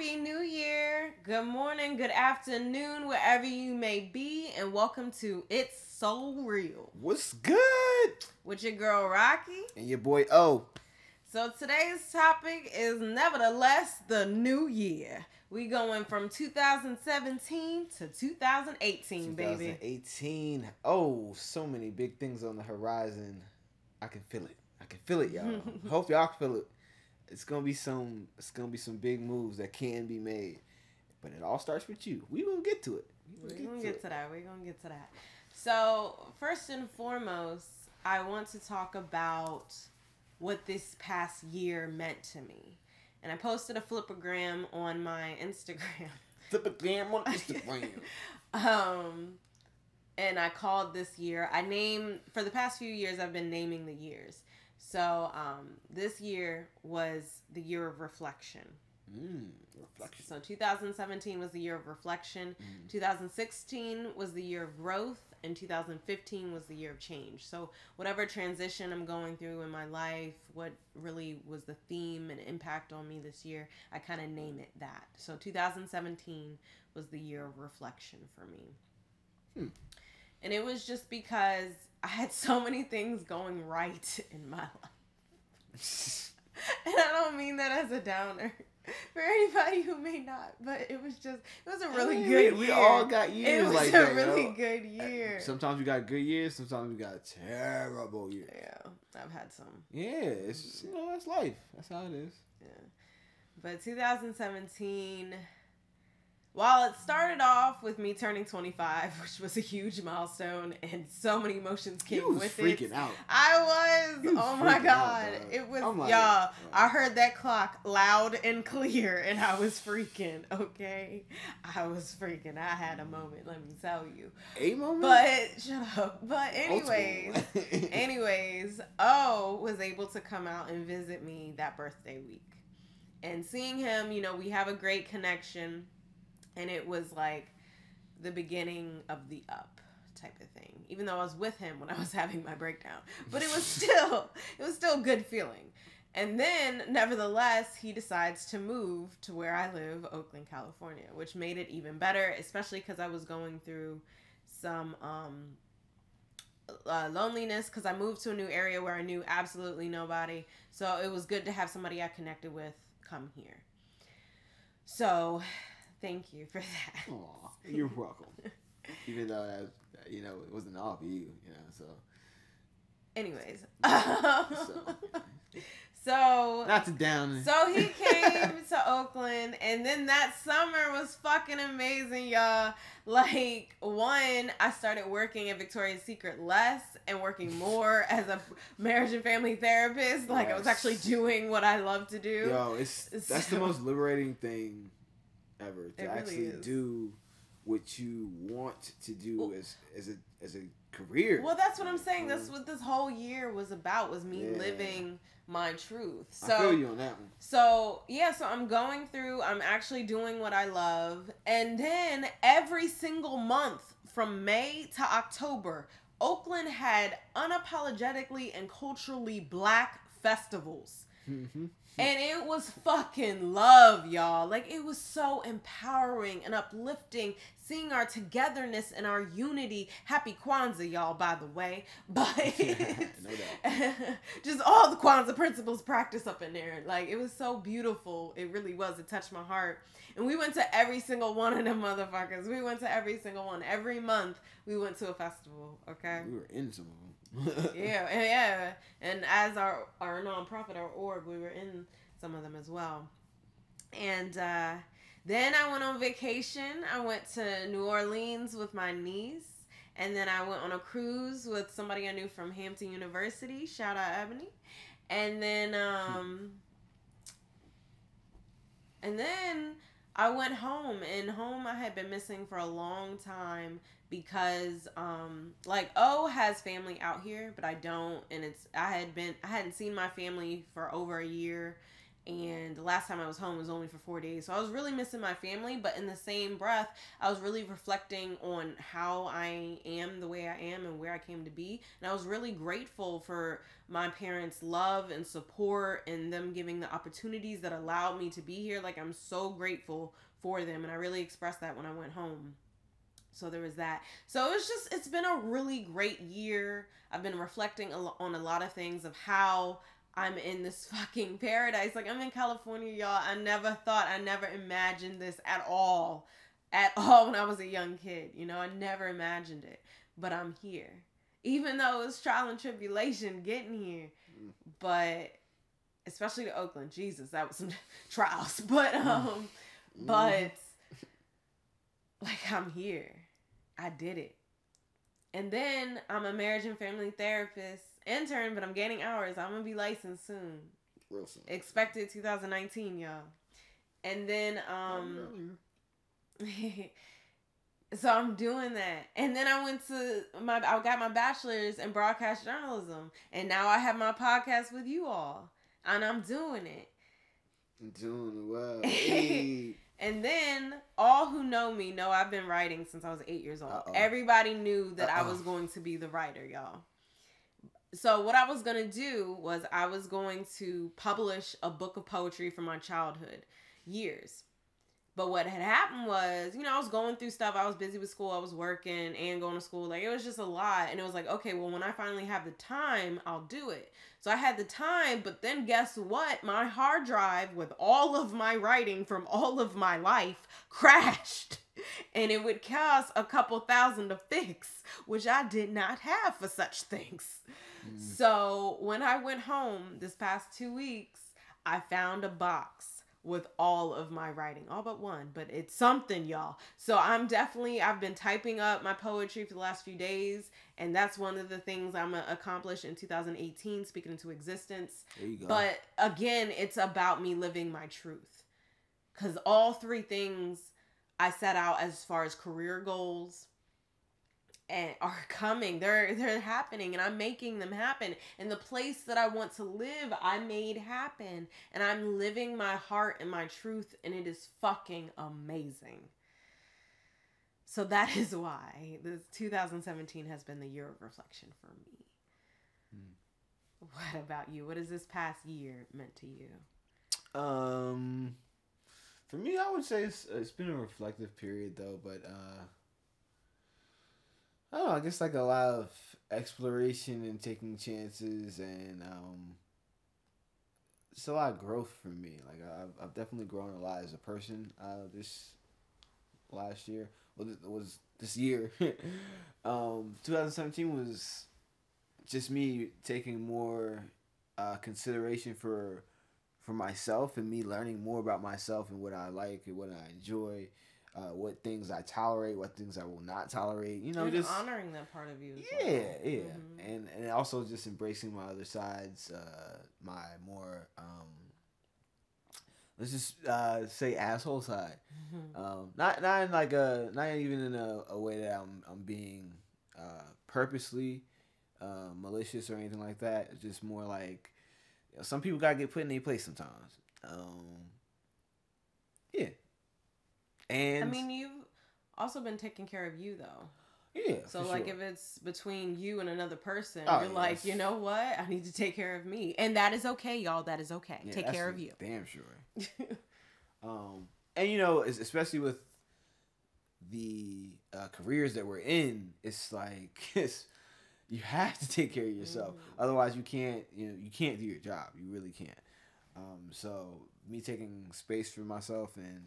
Happy New Year! Good morning, good afternoon, wherever you may be, and welcome to It's Soul Real What's good? with your girl Rocky. And your boy O. So today's topic is nevertheless the new year. We going from 2017 to 2018, baby. 2018. Oh, so many big things on the horizon. I can feel it. I can feel it, y'all. Hope y'all can feel it. It's gonna be some. It's gonna be some big moves that can be made, but it all starts with you. We gonna get to it. We We're gonna gonna to get to that. We're gonna get to that. So first and foremost, I want to talk about what this past year meant to me. And I posted a flipagram on my Instagram. Flip a on Instagram. um and I called this year. I name for the past few years I've been naming the years. So um this year was the year of reflection. mm, reflection. So 2017 was the year of reflection. Mm. 2016 was the year of growth, and 2015 was the year of change. So whatever transition I'm going through in my life, what really was the theme and impact on me this year, I kind of name it that. So 2017 was the year of reflection for me. Hmm. And it was just because I had so many things going right in my life. And I don't mean that as a downer for anybody who may not, but it was just it was a really I mean, good we, year. we all got it years was like a that. really yo. good uh, year. Sometimes we got good years. Sometimes we got terrible years. yeah, I've had some. Yeah, it's just, you know that's life. That's how it is. Yeah. But 2017 while it started off with me turning 25, which was a huge milestone and so many emotions came You was with freaking it. out. I was. You was oh my freaking out, god. it was like, y'all. uh, I heard that clock loud and clear and I was freaking, okay? I was freaking. I had a moment, let me tell you. A moment. But shut up. But anyways, anyways, O was able to come out and visit me that birthday week. And seeing him, you know, we have a great connection and it was like the beginning of the up type of thing. Even though I was with him when I was having my breakdown. But it was still it was still a good feeling. And then nevertheless, he decides to move to where I live, Oakland, California, which made it even better, especially cuz I was going through some um uh, loneliness because I moved to a new area where I knew absolutely nobody. So it was good to have somebody I connected with come here. So thank you for that. Aw, you're welcome. Even though that, you know it wasn't all of you, you know. So, Anyways, So. so not to down. so he came to Oakland, and then that summer was fucking amazing, y'all. Like one, I started working at Victoria's Secret less and working more as a marriage and family therapist. Like I was actually doing what I love to do. Yo, it's that's the most liberating thing ever to really actually is. do what you want to do Well- as as a as a career. Well, that's what I'm saying. That's what this whole year was about. Was me Yeah. living my truth. I feel So, you on that one. so yeah. So I'm going through. I'm actually doing what I love, and then every single month from May to October, Oakland had unapologetically and culturally black festivals. Mm-hmm. And it was fucking love, y'all. Like it was so empowering and uplifting seeing our togetherness and our unity. Happy Kwanzaa, y'all, by the way. But just all the Kwanzaa principles practice up in there. Like it was so beautiful. It really was. It touched my heart. And we went to every single one of them motherfuckers. We went to every single one. Every month we went to a festival. Okay We were in some of them. yeah, and yeah, and as our our nonprofit, our org, we were in some of them as well. And uh, then I went on vacation. I went to New Orleans with my niece, and then I went on a cruise with somebody I knew from Hampton University. Shout out Ebony. And then um, and then I went home and home I had been missing for a long time because um like O has family out here but I don't and it's I had been I hadn't seen my family for over a year and the last time I was home was only for 4 days. So I was really missing my family, but in the same breath, I was really reflecting on how I am the way I am and where I came to be. And I was really grateful for my parents' love and support and them giving the opportunities that allowed me to be here. Like I'm so grateful for them and I really expressed that when I went home. So there was that. So it's just it's been a really great year. I've been reflecting on a lot of things of how I'm in this fucking paradise. Like I'm in California, y'all. I never thought, I never imagined this at all. At all when I was a young kid. You know, I never imagined it. But I'm here. Even though it's trial and tribulation getting here. Mm. But especially to Oakland, Jesus, that was some trials. But mm. um mm. but like I'm here. I did it. And then I'm a marriage and family therapist intern, but I'm gaining hours. I'm gonna be licensed soon. Real soon. Expected 2019, y'all. And then um so I'm doing that. And then I went to my I got my bachelor's in broadcast journalism. And now I have my podcast with you all. And I'm doing it. Doing well. Hey. And then all who know me know I've been writing since I was eight years old. Uh-oh. Everybody knew that Uh-oh. I was going to be the writer, y'all so what I was gonna do was I was going to publish a book of poetry from my childhood years. But what had happened was, you know, I was going through stuff. I was busy with school. I was working and going to school. Like it was just a lot. And it was like, okay, well, when I finally have the time, I'll do it. So I had the time, but then guess what? My hard drive with all of my writing from all of my life crashed. And it would cost a couple thousand to fix, which I did not have for such things. Mm. So when I went home this past two weeks, I found a box with all of my writing, all but one, but it's something, y'all. So I'm definitely, I've been typing up my poetry for the last few days, and that's one of the things I'm gonna accomplish in 2018, speaking into existence. There you go. But again, it's about me living my truth. Because all three things I set out as far as career goals, and are coming. They're they're happening and I'm making them happen. And the place that I want to live, I made happen. And I'm living my heart and my truth and it is fucking amazing. So that is why this 2017 has been the year of reflection for me. Hmm. What about you? What has this past year meant to you? Um for me, I would say it's, it's been a reflective period though, but uh I don't know. I guess like a lot of exploration and taking chances, and um, it's a lot of growth for me. Like I've, I've definitely grown a lot as a person uh, this last year. Well, this was this year. um, 2017 was just me taking more uh, consideration for for myself and me learning more about myself and what I like and what I enjoy uh, what things I tolerate, what things I will not tolerate. You know, and just honoring that part of you. yeah, well. yeah, mm-hmm. and and also just embracing my other sides, uh, my more um, let's just uh, say asshole side. Mm-hmm. Um, not not in like a not even in a, a way that I'm I'm being uh, purposely uh, malicious or anything like that. It's just more like you know, some people gotta get put in their place sometimes. Um, yeah, and I mean, you've also been taking care of you though. Yeah. So like sure. if it's between you and another person, oh, you're yes. like, you know what? I need to take care of me. And that is okay, y'all. That is okay. Yeah, take care of you. Damn sure. um and you know, especially with the uh, careers that we're in, it's like it's you have to take care of yourself. Mm. Otherwise you can't, you know, you can't do your job. You really can't. Um so me taking space for myself and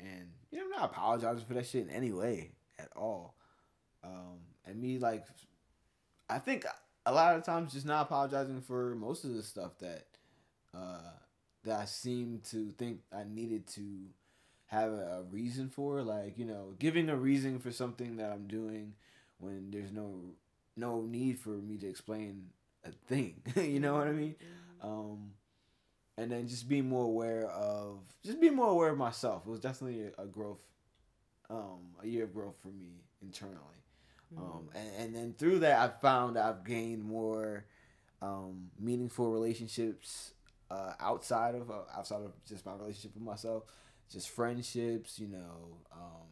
and you know, I'm not apologizing for that shit in any way at all. Um, and me like, I think a lot of times just not apologizing for most of the stuff that uh, that I seem to think I needed to have a, reason for, like you know, giving a reason for something that I'm doing when there's no no need for me to explain a thing. you know what I mean? Mm-hmm. Um, and then just being more aware of just being more aware of myself. It was definitely a, a growth, um, a year of growth for me internally. Mm-hmm. Um, and, and then through that, I found I've gained more um, meaningful relationships uh, outside of uh, outside of just my relationship with myself, just friendships, you know, um,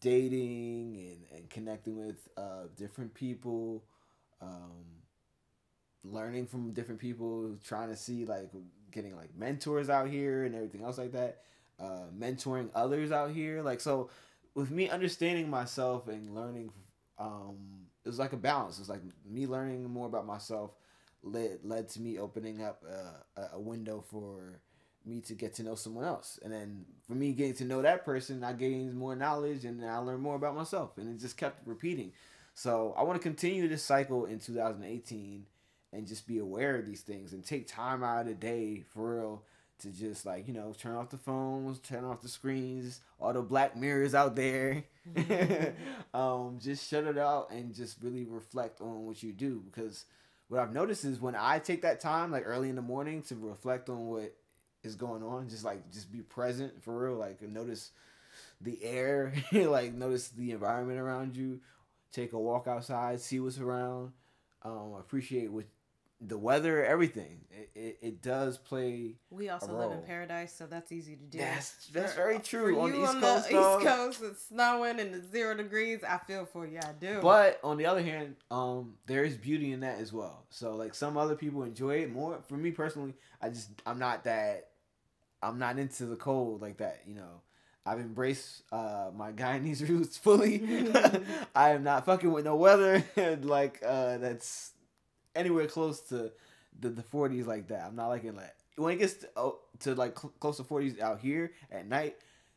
dating and, and connecting with uh, different people, um, learning from different people, trying to see like getting like mentors out here and everything else like that, uh, mentoring others out here, like so. With me understanding myself and learning, um, it was like a balance. It's like me learning more about myself led led to me opening up a, a window for me to get to know someone else, and then for me getting to know that person, I gained more knowledge and I learned more about myself, and it just kept repeating. So I want to continue this cycle in 2018 and just be aware of these things and take time out of the day for real to just like you know turn off the phones, turn off the screens, all the black mirrors out there. um, just shut it out and just really reflect on what you do. Because what I've noticed is when I take that time like early in the morning to reflect on what is going on, just like just be present for real, like notice the air, like notice the environment around you, take a walk outside, see what's around, um, appreciate what the weather, everything. It, it, it does play. We also live in paradise, so that's easy to do. That's that's very true. For on you the East on Coast, the East Coast, it's snowing and it's zero degrees. I feel for you. I do. But on the other hand, um, there is beauty in that as well. So like some other people enjoy it more. For me personally, I just I'm not that. I'm not into the cold like that. You know, I've embraced uh, my Guyanese roots fully. I am not fucking with no weather and like uh, that's anywhere close to the the 40s like that. I'm not liking that. When it gets to, oh, to like cl- close to 40s out here at night,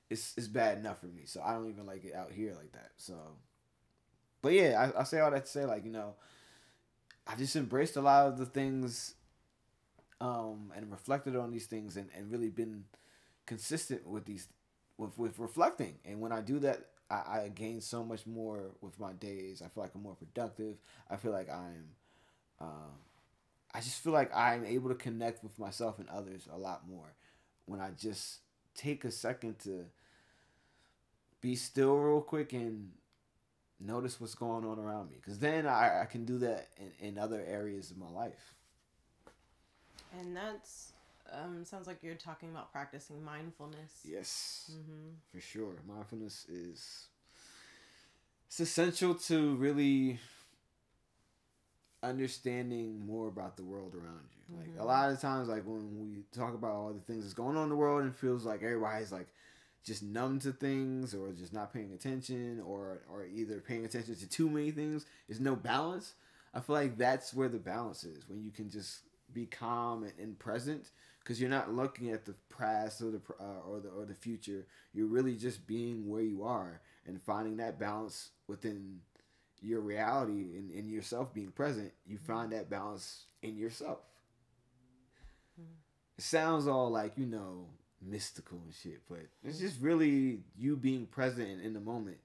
it's it's bad enough for me. So I don't even like it out here like that. So, but yeah, I, I say all that to say like you know, I just embraced a lot of the things, um, and reflected on these things and and really been consistent with these with with reflecting. And when I do that, I, I gain so much more with my days. I feel like I'm more productive. I feel like I'm. Um, I just feel like I'm able to connect with myself and others a lot more when I just take a second to be still real quick and notice what's going on around me. Because then I, I can do that in, in other areas of my life. And that's um, sounds like you're talking about practicing mindfulness. Yes, Mm-hmm. for sure. Mindfulness is it's essential to really understanding more about the world around you. Like a Mhm. lot of times, like when we talk about all the things that's going on in the world, and feels like everybody's like just numb to things, or just not paying attention, or or either paying attention to too many things. There's no balance. I feel like that's where the balance is when you can just be calm and, and present because you're not looking at the past or the uh, or the or the future. You're really just being where you are and finding that balance within your reality and in yourself being present. You mm-hmm. find that balance in yourself. Mm-hmm. It sounds all like you know mystical and shit, but it's just really you being present in, in the moment.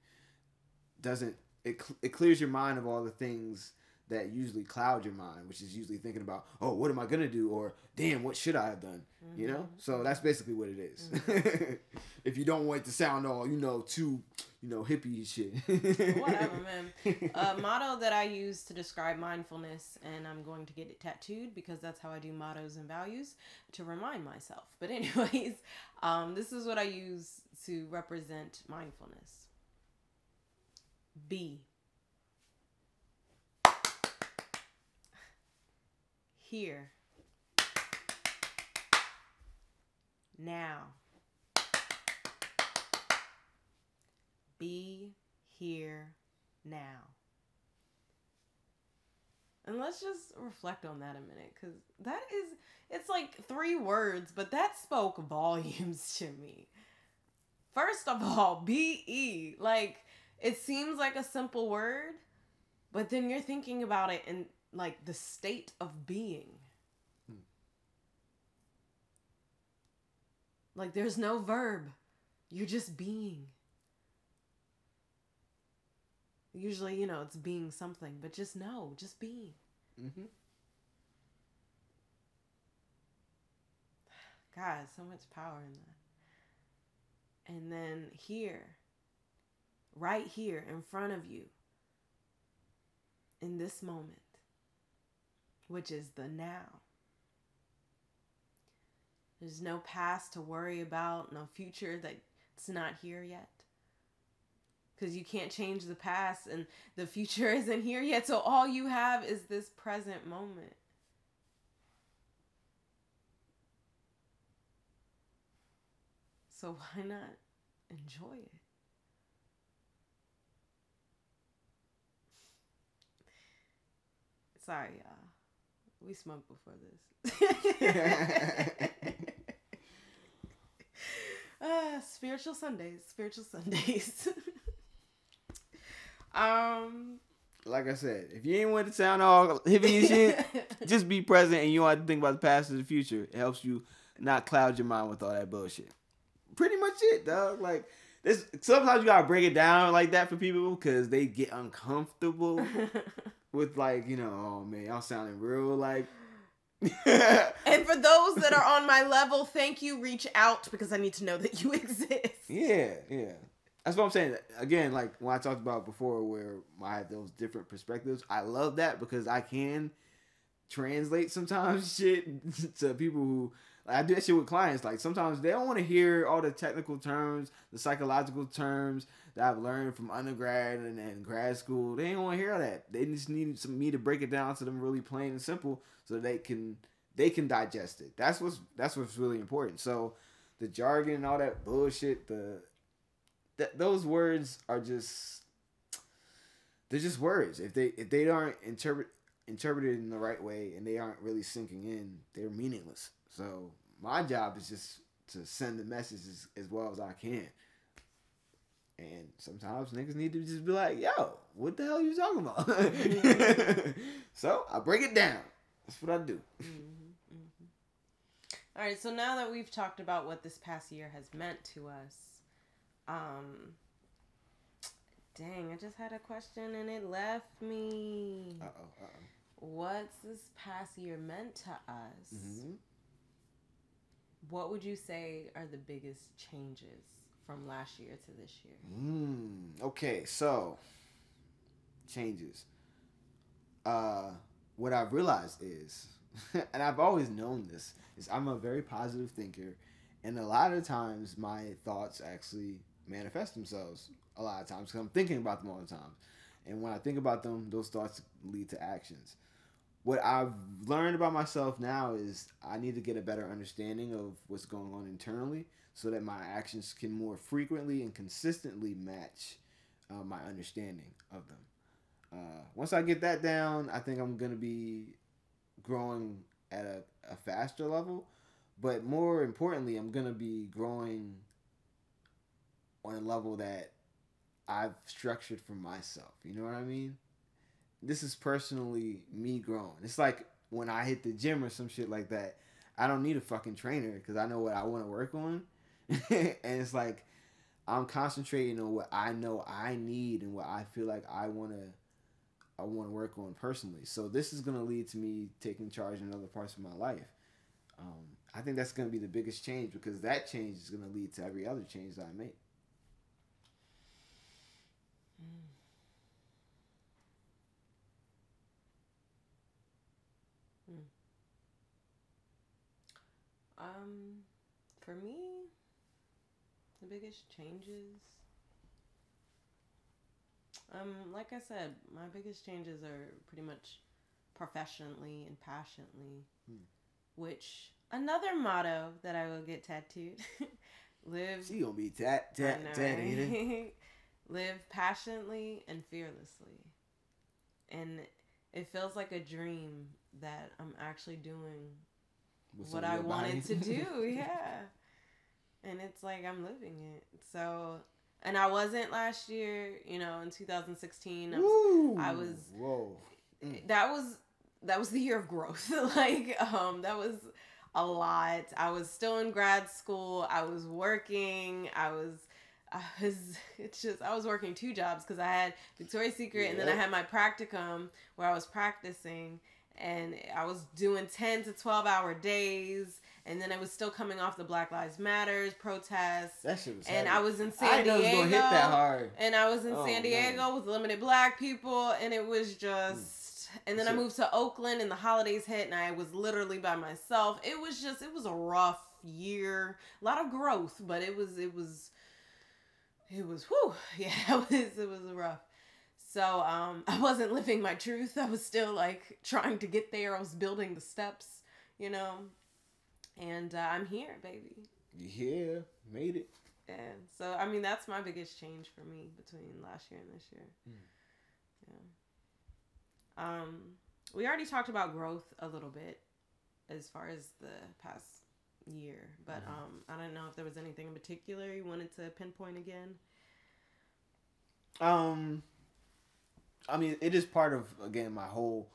Doesn't it? cl- It clears your mind of all the things that usually cloud your mind, which is usually thinking about, oh, what am I gonna do, or damn, what should I have done? You know. So that's basically what it is. if you don't want it to sound all you know too, you know, hippie shit. Whatever, man. A motto that I use to describe mindfulness, and I'm going to get it tattooed because that's how I do mottos and values to remind myself. But, anyways, um, this is what I use to represent mindfulness be here now. Be here now. And let's just reflect on that a minute because that is, it's like three words, but that spoke volumes to me. First of all, BE. Like, it seems like a simple word, but then you're thinking about it in like the state of being. Hmm. Like, there's no verb, you're just being. Usually, you know, it's being something, but just no, just being. hmm God, so much power in that. And then here, right here in front of you, in this moment, which is the now. There's no past to worry about, no future that's not here yet. Because you can't change the past and the future isn't here yet. So all you have is this present moment. So why not enjoy it? Sorry, y'all. We smoked before this. uh, spiritual Sundays. Spiritual Sundays. um. Like I said, if you ain't want to sound all hippie and shit, just be present and you don't have to think about the past or the future. It helps you not cloud your mind with all that bullshit. Pretty much it, dog. Like this. Sometimes you gotta break it down like that for people because they get uncomfortable with like you know, oh man, y'all sounding real like. and for those that are on my level, thank you. Reach out because I need to know that you exist. Yeah, yeah. That's what I'm saying. Again, like when I talked about before, where I had those different perspectives. I love that because I can translate sometimes shit to people who like, I do that shit with clients. Like sometimes they don't want to hear all the technical terms, the psychological terms that I've learned from undergrad and, and grad school. They don't want to hear that. They just need some me to break it down to them really plain and simple so they can they can digest it. That's what's that's what's really important. So the jargon and all that bullshit, the th- those words are just they're just words. If they if they aren't interpret interpreted in the right way and they aren't really sinking in, they're meaningless. So my job is just to send the message as, as well as I can. And sometimes niggas need to just be like, yo, what the hell you talking about? so I break it down. That's what I do. Mm-hmm, mm-hmm. All right, so now that we've talked about what this past year has meant to us, um, dang, I just had a question and it left me. Uh oh, uh oh. What's this past year meant to us? Mm-hmm. What would you say are the biggest changes from last year to this year? Mm, okay, so changes. Uh, what I've realized is, and I've always known this, is I'm a very positive thinker, and a lot of times my thoughts actually manifest themselves. A lot of times because I'm thinking about them all the time, and when I think about them, those thoughts lead to actions. What I've learned about myself now is I need to get a better understanding of what's going on internally so that my actions can more frequently and consistently match uh, my understanding of them. Uh, once I get that down, I think I'm gonna be growing at a, a faster level, but more importantly, I'm gonna be growing on a level that I've structured for myself. You know what I mean? This is personally me growing. It's like when I hit the gym or some shit like that. I don't need a fucking trainer because I know what I want to work on, and it's like I'm concentrating on what I know I need and what I feel like I want to I want to work on personally. So this is going to lead to me taking charge in other parts of my life. Um, I think that's going to be the biggest change because that change is going to lead to every other change that I make. Um, for me, biggest changes. Um, like I said, my biggest changes are pretty much professionally and passionately, Hmm. which another motto that I will get tattooed. Live She gonna be tat tat know, tat right? Live passionately and fearlessly. And it feels like a dream that I'm actually doing What's what I wanted to do. Yeah. And it's like I'm living it. So, and I wasn't last year, you know, in 2016. I was, Woo! I was- whoa. Mm. that was that was the year of growth. like um that was a lot. I was still in grad school. I was working. I was I was it's just I was working two jobs because I had Victoria's Secret and then I had my practicum where I was practicing and I was doing 10 to 12 hour days and then it was still coming off the Black Lives Matters protests. That shit was. And heavy. I was in I San it was Diego. gonna hit that hard. And I was in Oh, San man. Diego with limited black people, and it was just. And then I Shit. moved to Oakland, and the holidays hit, and I was literally by myself. It was just, it was a rough year, a lot of growth, but it was, it was, it was, whew, yeah, it was, it was rough. So, um, I wasn't living my truth. I was still like trying to get there. I was building the steps, you know, and uh, I'm here, baby. Yeah, made it. Yeah. So I mean that's my biggest change for me between last year and this year. Mm. Yeah. Um we already talked about growth a little bit as far as the past year, but Mhm. um I don't know if there was anything in particular you wanted to pinpoint again. Um, I mean, it is part of again my whole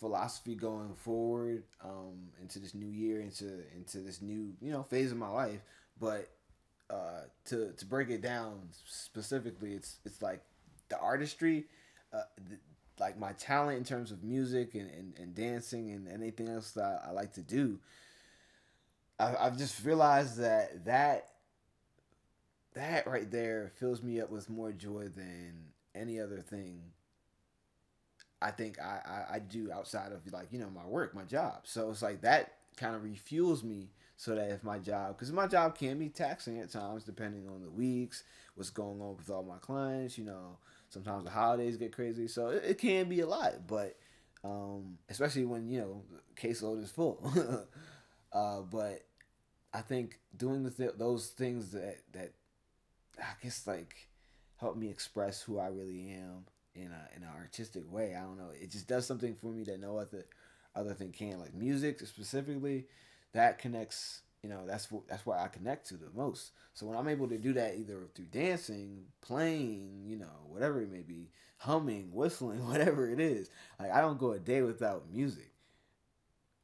philosophy going forward um, into this new year, into into this new you know phase of my life. But uh, to to break it down specifically, it's it's like the artistry, uh, the, like my talent in terms of music and, and, and dancing and anything else that I, like to do. I, I've just realized that that that right there fills me up with more joy than any other thing I think I, I, I do outside of like, you know, my work, my job. So it's like that kind of refuels me so that if my job, because my job can be taxing at times depending on the weeks, what's going on with all my clients, you know, sometimes the holidays get crazy. So it, it can be a lot, but um, especially when, you know, caseload is full. uh, but I think doing the th- those things that, that I guess like help me express who I really am in a in an artistic way. I don't know. It just does something for me that no other other thing can. Like music specifically, that connects. You know, that's that's where I connect to the most. So when I'm able to do that either through dancing, playing, you know, whatever it may be, humming, whistling, whatever it is, like I don't go a day without music.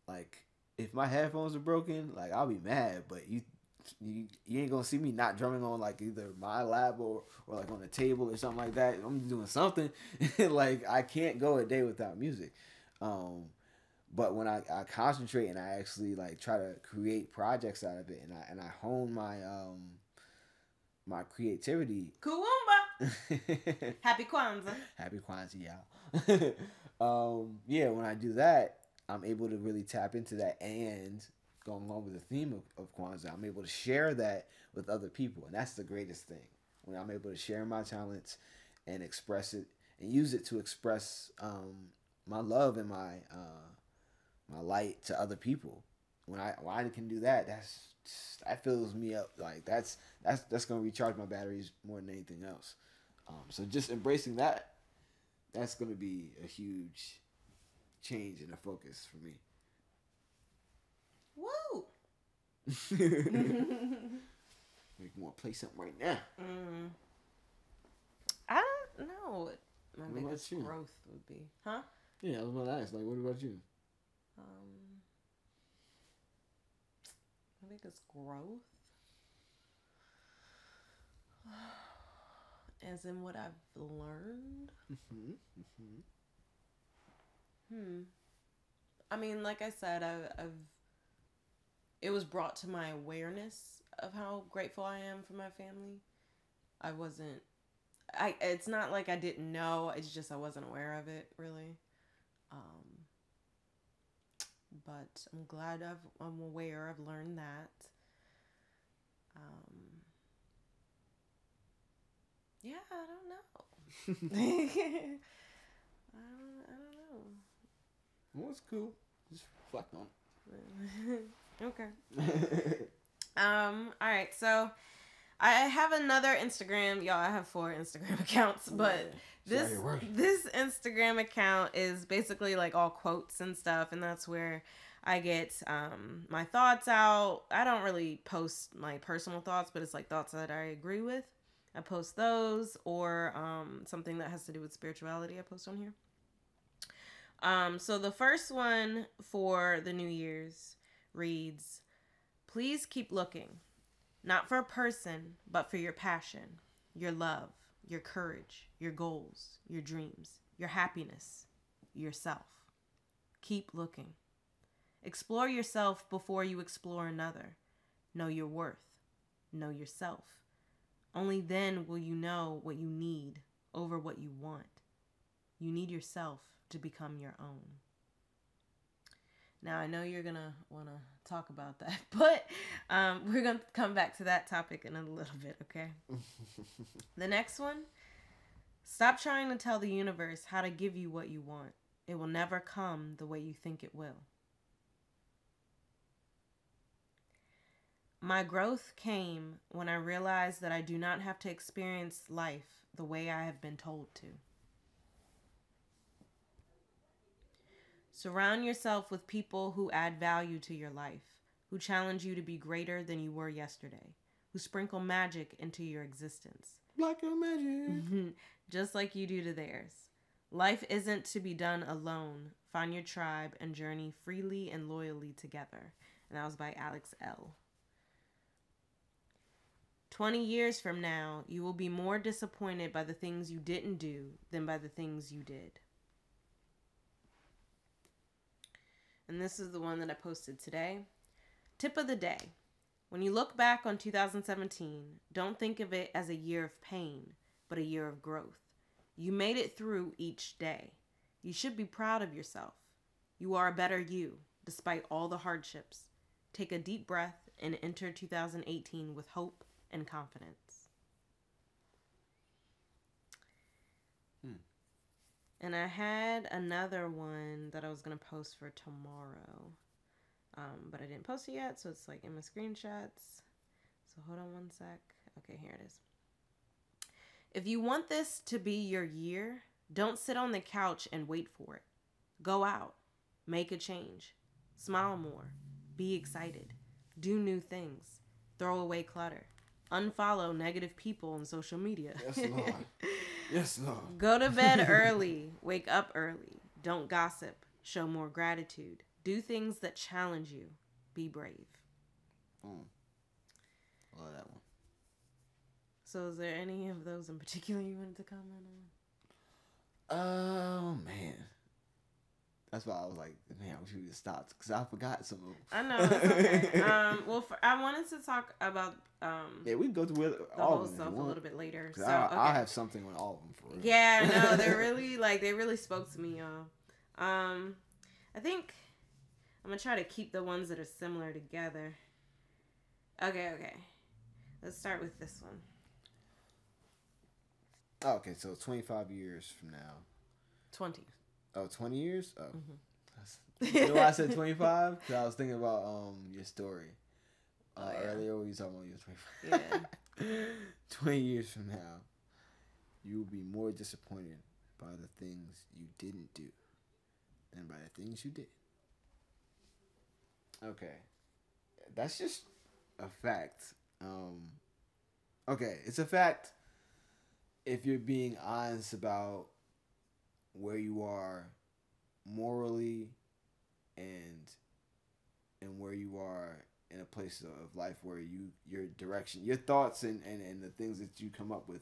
Like if my headphones are broken, like I'll be mad, but you you, you ain't gonna see me not drumming on like either my lap or, or like on the table or something like that. I'm doing something. like I can't go a day without music. Um, but when I, I concentrate and I actually like try to create projects out of it and I and I hone my um my creativity. Kuumba. Happy Kwanzaa. Happy Kwanzaa, y'all. um, yeah, when I do that, I'm able to really tap into that and going along with the theme of, of Kwanzaa, I'm able to share that with other people. And that's the greatest thing. When I'm able to share my talents and express it and use it to express um, my love and my uh, my light to other people. When I when I can do that, that's that fills me up. Like that's that's that's gonna recharge my batteries more than anything else. Um, so just embracing that, that's gonna be a huge change in the focus for me. Woo. Make me want to play something right now. mm. I don't know what my What biggest growth would be. Huh? Yeah, I was about to ask. Like, what about you? Um, my biggest growth, as in what I've learned. Mm-hmm. Mm-hmm. Hmm. I mean, like I said, I've, I've. It was brought to my awareness of how grateful I am for my family. I wasn't. I. It's not like I didn't know. It's just I wasn't aware of it really. Um. But I'm glad I've. I'm aware. I've learned that. Um. Yeah, I don't know. I don't. I don't know. well, it's cool. Just reflect on okay. Um. All right. So, I have another Instagram. Y'all, I have four Instagram accounts, but Sorry, this this Instagram account is basically like all quotes and stuff, and that's where I get um my thoughts out. I don't really post my personal thoughts, but it's like thoughts that I agree with. I post those, or um something that has to do with spirituality. I post on here. Um. So the first one for the New Year's reads, "Please keep looking." Not for a person, but for your passion, your love, your courage, your goals, your dreams, your happiness, yourself. Keep looking. Explore yourself before you explore another. Know your worth. Know yourself. Only then will you know what you need over what you want. You need yourself to become your own. Now, I know you're going to want to talk about that, but um, we're going to come back to that topic in a little bit, okay? the next one stop trying to tell the universe how to give you what you want. It will never come the way you think it will. My growth came when I realized that I do not have to experience life the way I have been told to. Surround yourself with people who add value to your life, who challenge you to be greater than you were yesterday, who sprinkle magic into your existence. Like your magic. Just like you do to theirs. Life isn't to be done alone. Find your tribe and journey freely and loyally together. And that was by Alex L. 20 years from now, you will be more disappointed by the things you didn't do than by the things you did. And this is the one that I posted today. Tip of the day. When you look back on 2017, don't think of it as a year of pain, but a year of growth. You made it through each day. You should be proud of yourself. You are a better you, despite all the hardships. Take a deep breath and enter 2018 with hope and confidence. Hmm. And I had another one that I was going to post for tomorrow. Um, but I didn't post it yet, so it's like in my screenshots. So hold on one sec. Okay, here it is. If you want this to be your year, don't sit on the couch and wait for it. Go out, make a change, smile more, be excited, do new things, throw away clutter, unfollow negative people on social media. Yes, Lord. yes, Lord. Go to bed early, wake up early, don't gossip, show more gratitude, do things that challenge you, be brave. Mm. Love that one. So, is there any of those in particular you wanted to comment on? Oh man, that's why I was like, man, I wish we have stopped because I forgot some of them. I know. Okay. um, well, for, I wanted to talk about um, Yeah, we can go through the all whole of them. if stuff a little bit later. So, I, okay. I'll have something on all of them for real. Yeah, no, they're really like they really spoke to me, y'all. Um, I think I'm gonna try to keep the ones that are similar together. Okay, okay. Let's start with this one. Oh, okay, so 25 years from now. Twenty. Oh, 20 years? Oh. Mhm. You know why I said 25? Because I was thinking about um your story. Uh, Oh, yeah. Earlier when you talking about you were 25. 20 years from now, you will be more disappointed by the things you didn't do than by the things you did. Okay. That's just a fact. Um, okay, it's a fact if you're being honest about where you are morally and and where you are in a place of life where you your direction your thoughts and, and, and the things that you come up with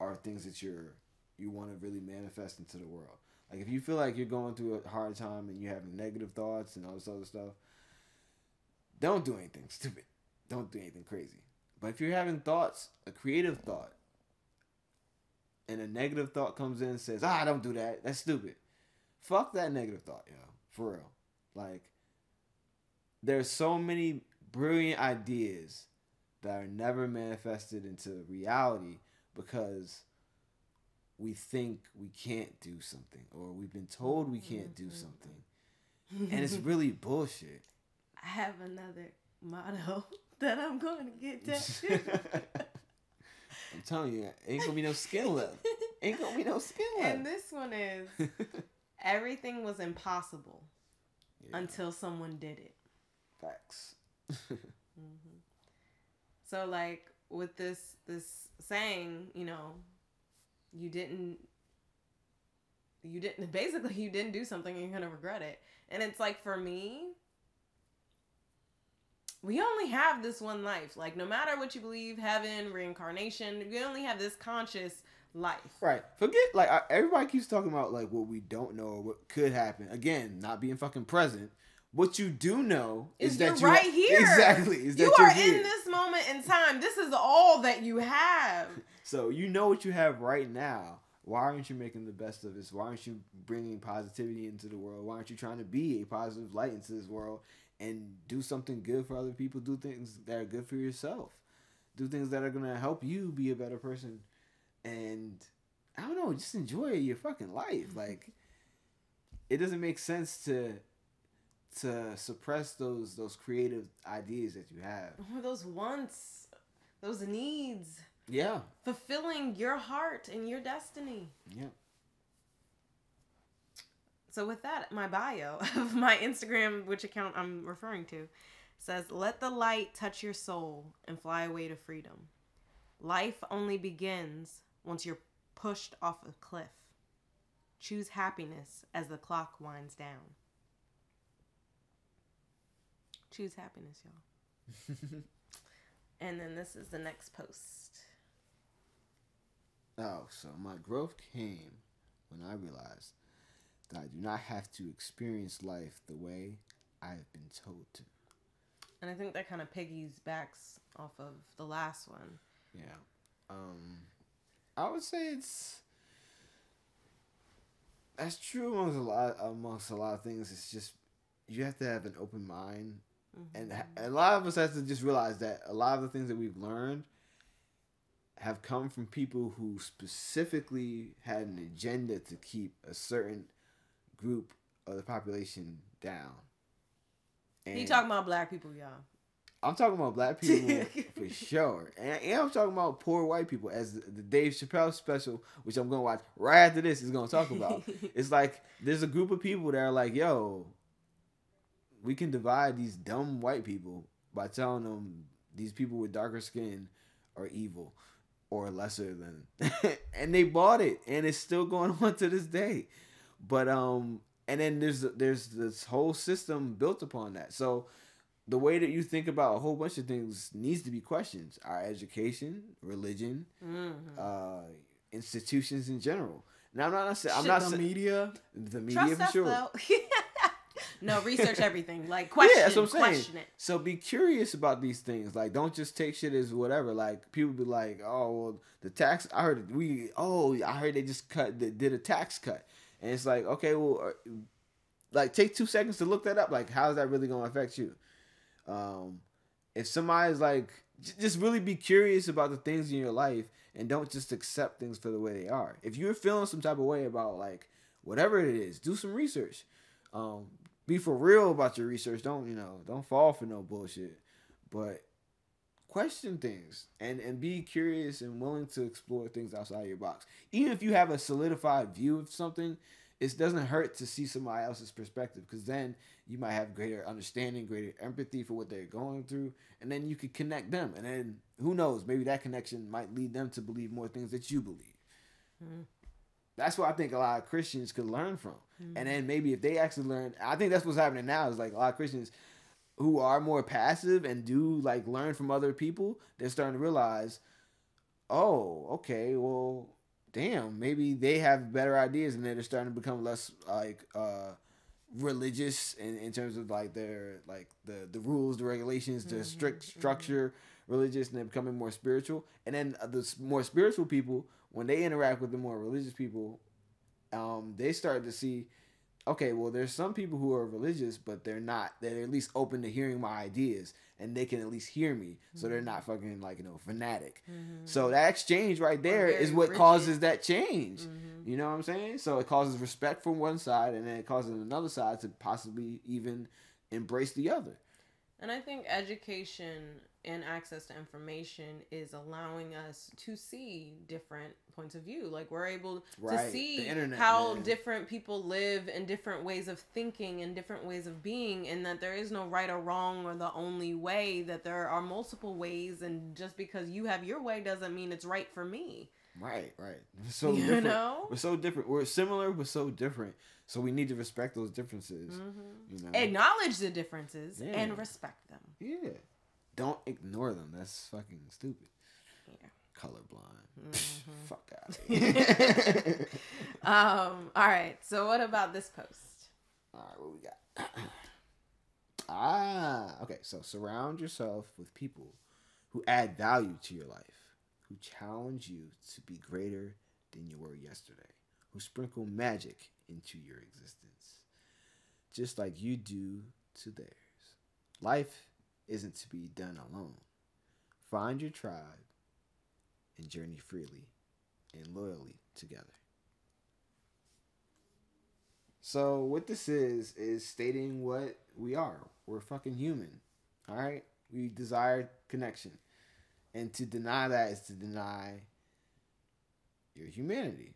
are things that you're you want to really manifest into the world. Like if you feel like you're going through a hard time and you're having negative thoughts and all this other stuff don't do anything stupid. Don't do anything crazy. But if you're having thoughts a creative thought and a negative thought comes in and says ah don't do that. That's stupid. Fuck that negative thought yo. For real. Like there's so many brilliant ideas that are never manifested into reality because we think we can't do something or we've been told we can't do something. And it's really bullshit. I have another motto that I'm going to get tattooed. I'm telling you ain't gonna be no skin left. Ain't gonna be no skin left. and this one is everything was impossible Yeah, until someone did it. facts. Hmm So like with this this saying, you know, you didn't you didn't basically you didn't do something and you're gonna regret it. And it's like for me, we only have this one life. Like no matter what you believe, heaven, reincarnation, we only have this conscious life. Right. Forget like I- everybody keeps talking about like what we don't know or what could happen. Again, not being fucking present, What you do know is, Is that you're you right here. Exactly. Is that you you're are in this moment in time. This is all that you have. So you know what you have right now. Why aren't you making the best of this? Why aren't you bringing positivity into the world? Why aren't you trying to be a positive light into this world and do something good for other people? Do things that are good for yourself. Do things that are gonna help you be a better person. And I don't know, just enjoy your fucking life. Mm-hmm. Like it doesn't make sense to to suppress those those creative ideas that you have. Those wants, those needs, Yeah. fulfilling your heart and your destiny. Yeah. So with that, my bio of my Instagram, which account I'm referring to, says, "Let the light touch your soul and fly away to freedom. Life only begins once you're pushed off a cliff. Choose happiness as the clock winds down. Choose happiness, y'all." And then this is the next post. Oh, so my growth came when I realized that I do not have to experience life the way I have been told to. And I think that kind of piggybacks off of the last one. Yeah. Um I would say it's that's true amongst a lot amongst a lot of things. It's just you have to have an open mind and a lot of us have to just realize that a lot of the things that we've learned have come from people who specifically had an agenda to keep a certain group of the population down. He talking about black people, y'all. I'm talking about black people for sure, and, and I'm talking about poor white people. As the, the Dave Chappelle special, which I'm gonna watch right after this, is gonna talk about. it's like there's a group of people that are like, "Yo, we can divide these dumb white people by telling them these people with darker skin are evil or lesser than," and they bought it, and it's still going on to this day. But um, and then there's there's this whole system built upon that. So the way that you think about a whole bunch of things needs to be questioned. Our education, religion, Mhm. uh, institutions in general. Now I'm not saying I'm not the media. the media Trust for sure. no, research everything. Like question, yeah, that's what I'm saying. question it. So be curious about these things. Like, don't just take shit as whatever. Like, people be like, "Oh, well, the tax." I heard we. Oh, I heard they just cut. They did a tax cut, and it's like, okay, well, uh, like take two seconds to look that up. Like, how is that really going to affect you? Um, if somebody's like, just really be curious about the things in your life, and don't just accept things for the way they are. If you're feeling some type of way about like whatever it is, do some research. Um, be for real about your research. Don't you know? Don't fall for no bullshit. But question things and and be curious and willing to explore things outside your box. Even if you have a solidified view of something, it doesn't hurt to see somebody else's perspective because then you might have greater understanding, greater empathy for what they're going through, and then you could connect them. And then who knows? Maybe that connection might lead them to believe more things that you believe. Hmm. That's what I think a lot of Christians could learn from. And hmm. then maybe if they actually learn, I think that's what's happening now is like a lot of Christians who are more passive and do like learn from other people, they're starting to realize, oh, okay, well, damn, maybe they have better ideas and they're starting to become less like uh religious in, in terms of like their like the the rules, the regulations, the strict structure religious and they're becoming more spiritual. And then the more spiritual people, when they interact with the more religious people, um, they start to see, okay, well, there's some people who are religious, but they're not. They're at least open to hearing my ideas, and they can at least hear me, so they're not fucking like you know fanatic. So that exchange right there is what rigid. causes that change. Mm-hmm. You know what I'm saying? So it causes respect from one side, and then it causes another side to possibly even embrace the other. And I think education and access to information is allowing us to see different points of view. Like we're able Right, to see internet, how man. different people live and different ways of thinking and different ways of being and that there is no right or wrong or the only way that there are multiple ways and just because you have your way doesn't mean it's right for me. Right, right. We're so You different. know? We're so different. We're similar, but so different. So we need to respect those differences. You know. Acknowledge the differences Yeah. and respect them. Yeah. Don't ignore them. That's fucking stupid. Yeah. Colorblind. Mm-hmm. Fuck out. Um, all right. So what about this post? All right, what we got? Ah, okay. So surround yourself with people who add value to your life, who challenge you to be greater than you were yesterday, who sprinkle magic into your existence, just like you do to theirs. Life isn't to be done alone. Find your tribe and journey freely and loyally together. So what this is is stating what we are. We're fucking human. All right? We desire connection. And to deny that is to deny your humanity.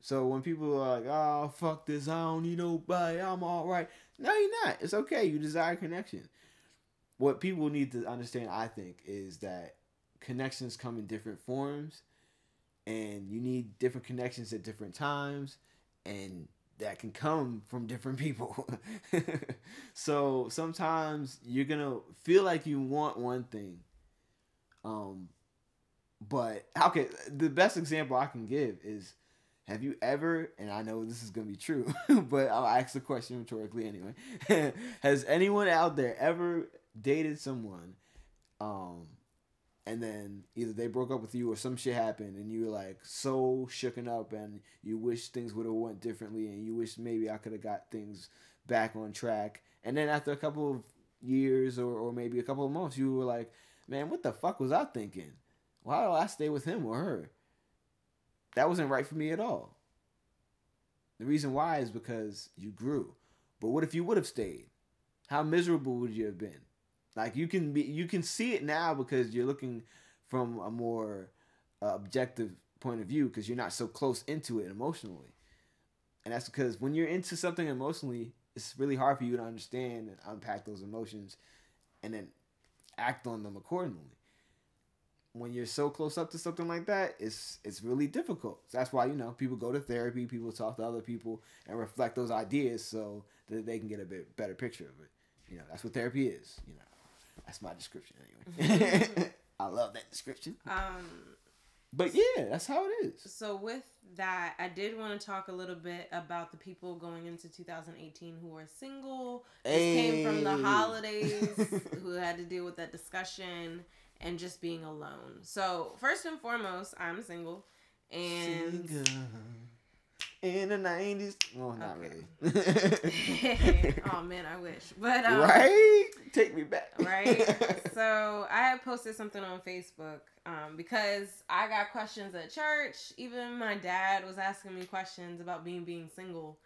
So when people are like, "Oh, fuck this. I don't need nobody. I'm all right." No, you're not. It's okay. You desire connection. What people need to understand, I think, is that connections come in different forms and you need different connections at different times and that can come from different people. so sometimes you're gonna feel like you want one thing. Um but okay, the best example I can give is have you ever, and I know this is gonna be true, but I'll ask the question rhetorically anyway. Has anyone out there ever dated someone, um, and then either they broke up with you or some shit happened and you were like so shooken up and you wish things would have went differently and you wish maybe I could have got things back on track and then after a couple of years or, or maybe a couple of months you were like man what the fuck was I thinking? Why do I stay with him or her? That wasn't right for me at all. The reason why is because you grew. But what if you would have stayed? How miserable would you have been? Like you can be, you can see it now because you're looking from a more uh, objective point of view because you're not so close into it emotionally, and that's because when you're into something emotionally, it's really hard for you to understand and unpack those emotions, and then act on them accordingly. When you're so close up to something like that, it's it's really difficult. So that's why you know people go to therapy, people talk to other people, and reflect those ideas so that they can get a bit better picture of it. You know, that's what therapy is. You know. That's my description anyway. I love that description. Um, but yeah, that's how it is. So with that, I did want to talk a little bit about the people going into 2018 who are single, hey. came from the holidays, who had to deal with that discussion and just being alone. So first and foremost, I'm single, and. Single in the nineties. Well, not okay. really. oh man, I wish. But um, right, take me back. right. So I had posted something on Facebook um, because I got questions at church. Even my dad was asking me questions about being being single.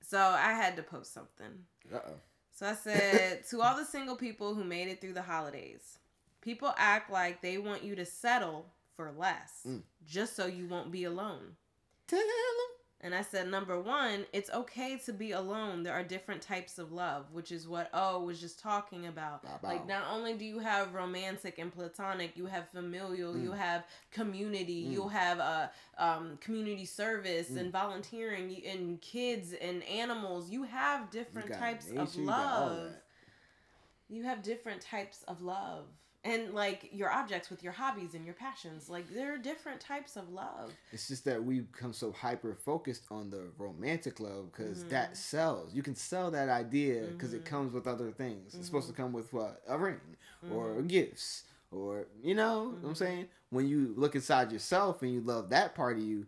So I had to post something. Uh oh. So I said to all the single people who made it through the holidays, people act like they want you to settle for less mm. just so you won't be alone. Tell them and I said, number one, it's okay to be alone. There are different types of love, which is what O was just talking about. Bow, bow. Like, not only do you have romantic and platonic, you have familial, mm. you have community, mm. you have uh, um, community service mm. and volunteering, and kids and animals. You have different types of love. You have different types of love and like your objects with your hobbies and your passions like there are different types of love it's just that we become so hyper focused on the romantic love because mm-hmm. that sells you can sell that idea because mm-hmm. it comes with other things mm-hmm. it's supposed to mm-hmm. come with what a ring or mm-hmm. gifts or you know what i'm mm-hmm. saying when you look inside yourself and you love that part of you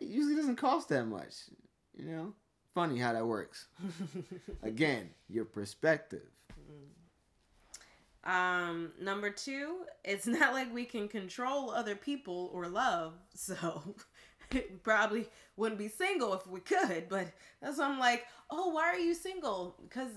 it usually doesn't cost that much you know funny how that works again your perspective um, number two, it's not like we can control other people or love, so it probably wouldn't be single if we could. But that's why I'm like, oh, why are you single? Because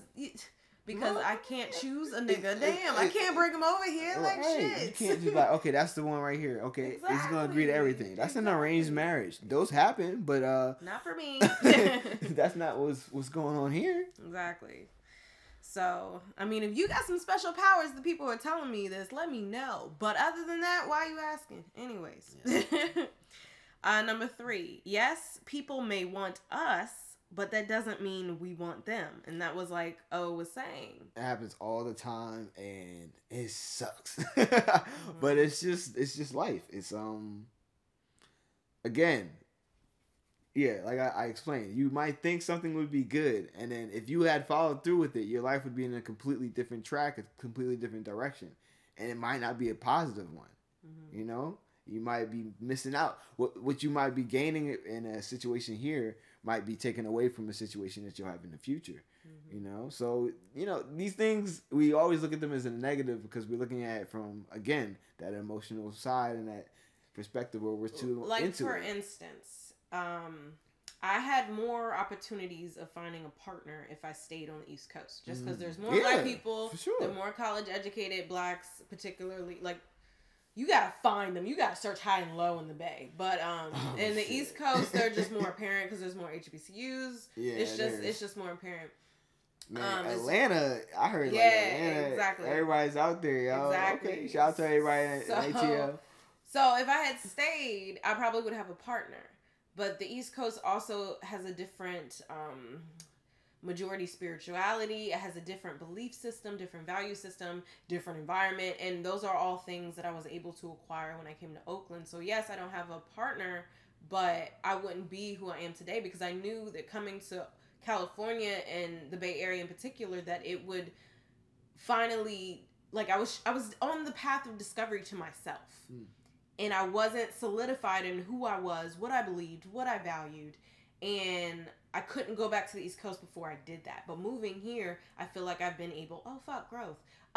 because I can't choose a nigga. Damn, I can't bring him over here like right. shit. You can't just like, okay, that's the one right here. Okay, exactly. he's gonna agree to everything. That's exactly. an arranged marriage. Those happen, but uh, not for me. that's not what's what's going on here. Exactly. So, I mean, if you got some special powers, the people are telling me this, let me know. But other than that, why are you asking? Anyways. Yeah. uh, number three, yes, people may want us, but that doesn't mean we want them. And that was like O was saying. It happens all the time and it sucks. mm-hmm. But it's just it's just life. It's um again, yeah, like I, I explained, you might think something would be good, and then if you had followed through with it, your life would be in a completely different track, a completely different direction, and it might not be a positive one. Mhm. You know, you might be missing out. What what you might be gaining in a situation here might be taken away from a situation that you'll have in the future. Mhm. You know, so you know these things we always look at them as a negative because we're looking at it from again that emotional side and that perspective where we're too like into for it. instance um i had more opportunities of finding a partner if i stayed on the east coast just because Mm. there's more Yeah, black people sure. are more college educated blacks particularly like you gotta find them you gotta search high and low in the bay but um Oh, in the shit. east coast they're just more apparent because there's more hbcus Yeah, it's just it's just more apparent Man, um, Atlanta, I heard Yeah, like Atlanta, exactly. everybody's out there, yo. Exactly. Okay, shout out to everybody at So- ATL. So if I had stayed, I probably would have a partner. But the East Coast also has a different um, majority spirituality. It has a different belief system, different value system, different environment, and those are all things that I was able to acquire when I came to Oakland. So yes, I don't have a partner, but I wouldn't be who I am today because I knew that coming to California and the Bay Area in particular that it would finally like I was I was on the path of discovery to myself. Hmm. And I wasn't solidified in who I was, what I believed, what I valued, and I couldn't go back to the East Coast before I did that. But moving here, I feel like I've been able. Oh fuck, growth.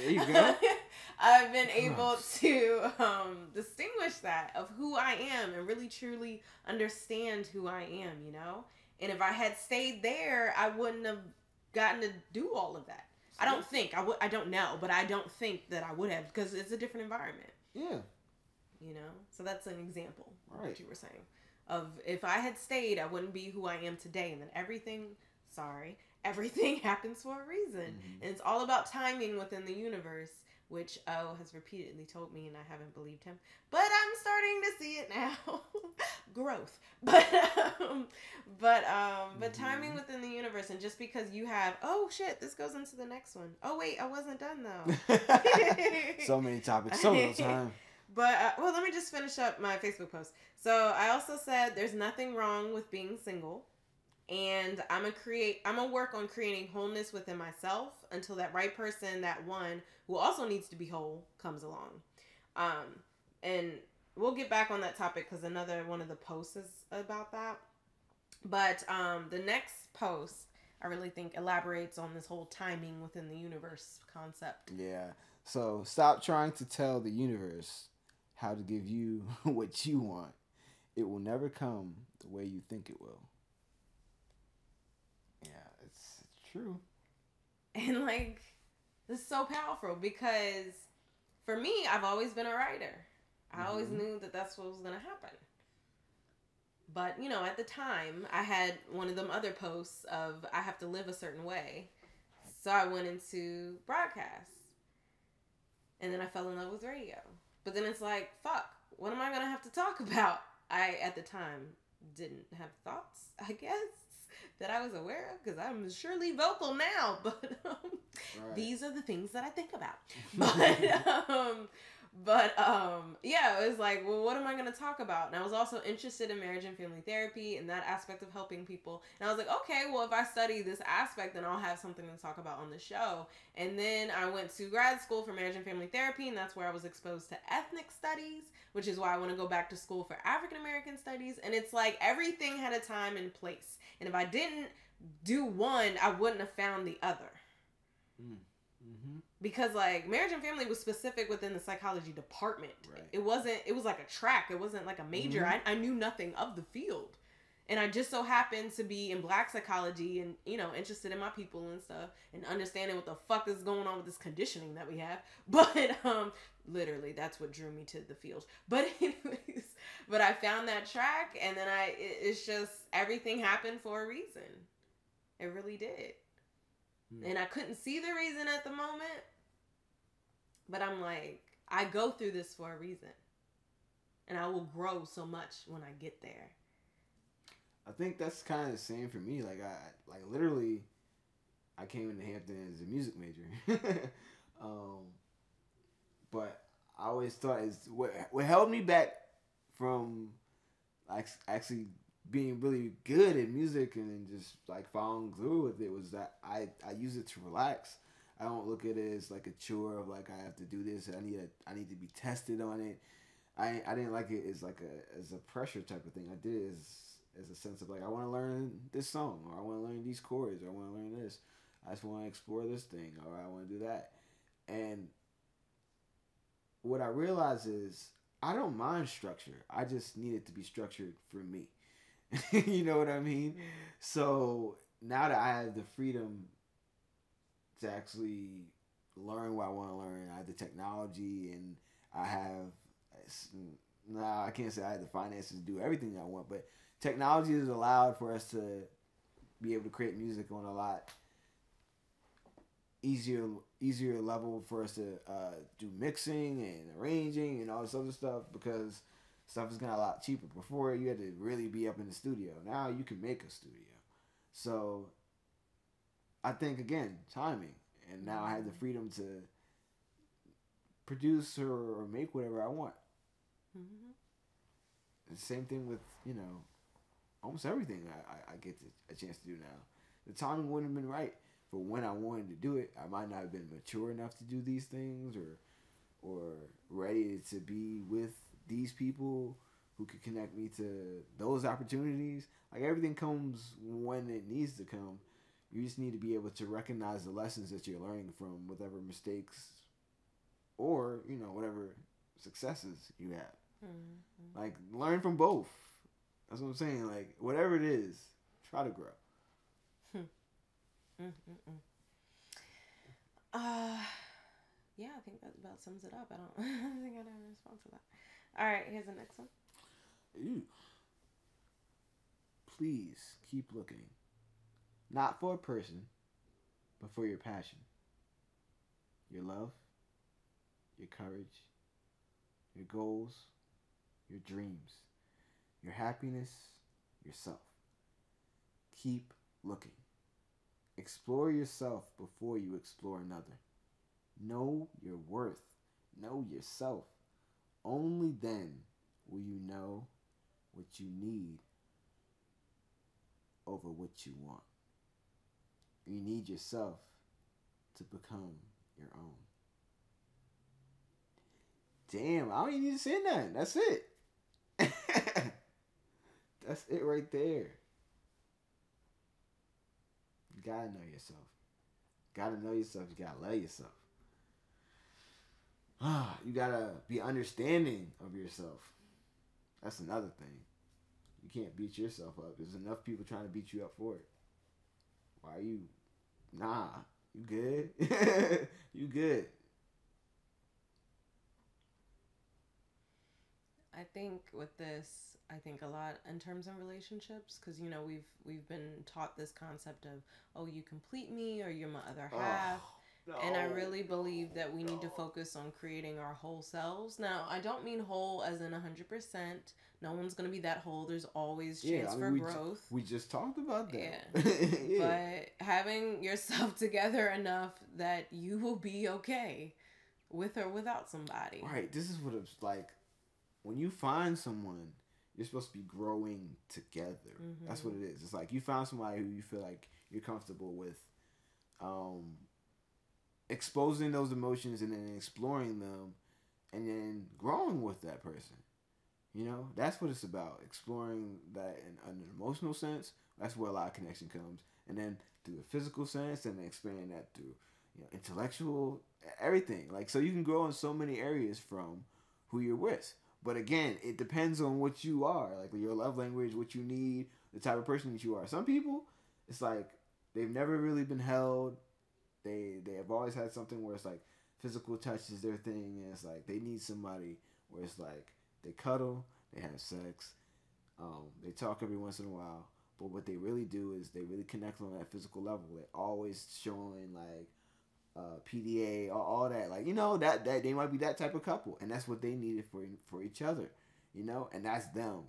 There you go. I've been able to um, distinguish that of who I am and really truly understand who I am. You know, and if I had stayed there, I wouldn't have gotten to do all of that. I don't think I would. I don't know, but I don't think that I would have because it's a different environment. Yeah, You know, so that's an example of Right. what you were saying. Of if I had stayed, I wouldn't be who I am today, and then everything. Sorry, everything happens for a reason, Mhm. and it's all about timing within the universe. Which O has repeatedly told me, and I haven't believed him. But I'm starting to see it now. Growth, but um, but um, but timing Mhm. within the universe, and just because you have, oh shit, this goes into the next one. Oh wait, I wasn't done though. so many topics, so little time. But uh, well, let me just finish up my Facebook post. So I also said there's nothing wrong with being single, and I'm gonna create. I'm gonna work on creating wholeness within myself until that right person, that one who also needs to be whole, comes along. Um, and we'll get back on that topic because another one of the posts is about that. But um, the next post, I really think elaborates on this whole timing within the universe concept. Yeah. So stop trying to tell the universe how to give you what you want. It will never come the way you think it will. Yeah, it's, it's true. And like, this is so powerful because for me, I've always been a writer. I always Mhm. knew that that's what was going to happen. But, you know, at the time, I had one of them other posts of I have to live a certain way. So I went into broadcast. And then I fell in love with radio. But then it's like, fuck, what am I going to have to talk about? I, at the time, didn't have thoughts, I guess, that I was aware of because I'm surely vocal now. But um, Right. these are the things that I think about. But um, but um, yeah, it was like, well, what am I going to talk about? And I was also interested in marriage and family therapy and that aspect of helping people. And I was like, okay, well, if I study this aspect, then I'll have something to talk about on the show. And then I went to grad school for marriage and family therapy, and that's where I was exposed to ethnic studies, which is why I want to go back to school for African American studies. And it's like everything had a time and place. And if I didn't do one, I wouldn't have found the other mm-hmm. Because like marriage and family was specific within the psychology department Right. it wasn't it was like a track it wasn't like a major Mhm. I, I knew nothing of the field and i just so happened to be in black psychology and you know interested in my people and stuff and understanding what the fuck is going on with this conditioning that we have but um literally that's what drew me to the field but anyways but i found that track and then i it, it's just everything happened for a reason it really did Hmm. and I couldn't see the reason at the moment. But I'm like, I go through this for a reason. And I will grow so much when I get there. I think that's kind of the same for me. Like I, like literally, I came into Hampton as a music major, um, but I always thought is what what held me back from like actually being really good at music and just like following through with it was that I I use it to relax. I don't look at it as like a chore of like I have to do this. I need a, I need to be tested on it. I I didn't like it as like a as a pressure type of thing. I did it as as a sense of like I want to learn this song or I want to learn these chords or I want to learn this. I just want to explore this thing or I want to do that. And what I realize is I don't mind structure. I just need it to be structured for me. you know what I mean? So now that I have the freedom to actually learn what I want to learn, I have the technology and I have. Nah, I can't say I have the finances to do everything I want, but technology has allowed for us to be able to create music on a lot easier easier level for us to uh, do mixing and arranging and all this other stuff because stuff is getting a lot cheaper. Before you had to really be up in the studio. Now you can make a studio. So I think again timing, and now I have the freedom to produce or, or make whatever I want. Mm-hmm. The same thing with you know almost everything I, I, I get to, a chance to do now. The timing wouldn't have been right for when I wanted to do it. I might not have been mature enough to do these things or or ready to be with these people who could connect me to those opportunities. Like everything comes when it needs to come. You just need to be able to recognize the lessons that you're learning from whatever mistakes or, you know, whatever successes you have. Mm-hmm. Like learn from both. That's what I'm saying. Like whatever it is, try to grow. Mm-mm-mm. Uh, yeah, I think that about sums it up. I don't I think I have a response to that. All right, here's the next one. Ooh. Please keep looking. Not for a person, but for your passion, your love, your courage, your goals, your dreams, your happiness, yourself. Keep looking. Explore yourself before you explore another. Know your worth. Know yourself. Only then will you know what you need over what you want. You need yourself to become your own. Damn, I don't even need to say nothing. That's it. That's it right there. You gotta know yourself. Gotta know yourself. You gotta love yourself. You gotta be understanding of yourself. That's another thing. You can't beat yourself up. There's enough people trying to beat you up for it. Why are you? Nah, you good? you good? I think with this, I think a lot in terms of relationships because you know we've we've been taught this concept of oh you complete me or you're my other half. Oh, no, and I really believe that we no. need to focus on creating our whole selves. Now, I don't mean whole as in 100%. No one's going to be that whole. There's always chance yeah, I mean, for we growth. J- we just talked about that. Yeah. yeah. But having yourself together enough that you will be okay with or without somebody. Right. This is what it's like when you find someone you're supposed to be growing together. Mm-hmm. That's what it is. It's like you found somebody who you feel like you're comfortable with, um, exposing those emotions and then exploring them, and then growing with that person. You know, that's what it's about. Exploring that in, an emotional sense. That's where a lot of connection comes, and then through the physical sense, and then expanding that through you know intellectual everything. Like so, you can grow in so many areas from who you're with. But again, it depends on what you are, like your love language, what you need, the type of person that you are. Some people, it's like they've never really been held. They they have always had something where it's like physical touch is their thing, and it's like they need somebody where it's like they cuddle, they have sex, um, they talk every once in a while. But what they really do is they really connect on that physical level. They're always showing like uh, PDA, all, all that. Like you know that that they might be that type of couple, and that's what they needed for for each other, you know, and that's them.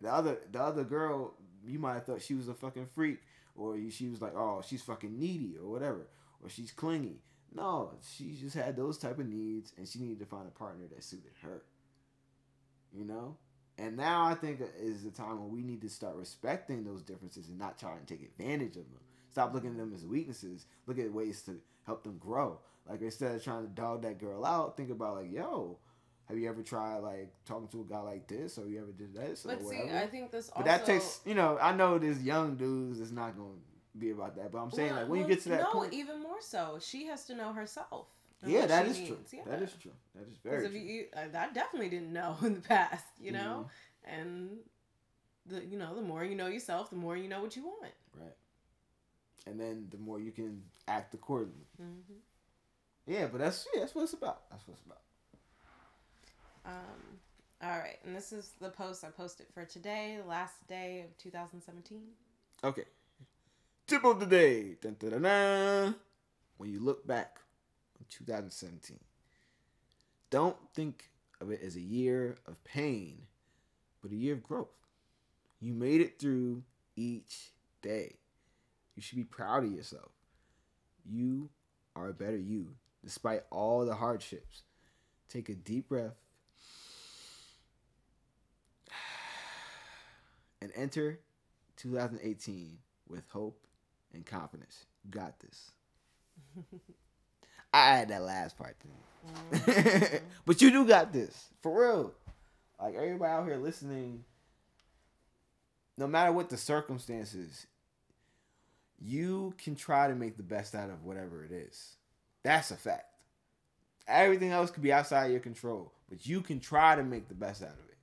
The other the other girl, you might have thought she was a fucking freak, or she was like, oh, she's fucking needy or whatever, or she's clingy. No, she just had those type of needs, and she needed to find a partner that suited her. You know, And now I think is the time when we need to start respecting those differences and not trying to take advantage of them. Stop looking at them as weaknesses. Look at ways to help them grow. Like instead of trying to dog that girl out, think about like, yo, have you ever tried like talking to a guy like this, or you ever did this, But or see, whatever? I think this. but that takes, you know, I know there's young dudes that's not gonna be about that. But I'm saying Well, like when well, you get to that no, point, even more so, she has to know herself. yeah, that is true. Yeah. That is true. That is very true. you, you- I, definitely didn't know in the past, you know, Mm-hmm. and the you know the more you know yourself, the more you know what you want. Right. And then the more you can act accordingly. hmm Yeah, but that's yeah, that's what it's about. That's what it's about. Um, all right, and this is the post I posted for today, the last day of 2017. Okay. Tip of the day. Dun, dun, dun. When you look back on 2017, don't think of it as a year of pain, but a year of growth. You made it through each day. You should be proud of yourself. You are a better you, despite all the hardships. Take a deep breath and enter 2018 with hope and confidence. You got this. I add that last part to me. but you do got this. For real. Like everybody out here listening, no matter what the circumstances, you can try to make the best out of whatever it is. That's a fact. Everything else could be outside your control, but you can try to make the best out of it.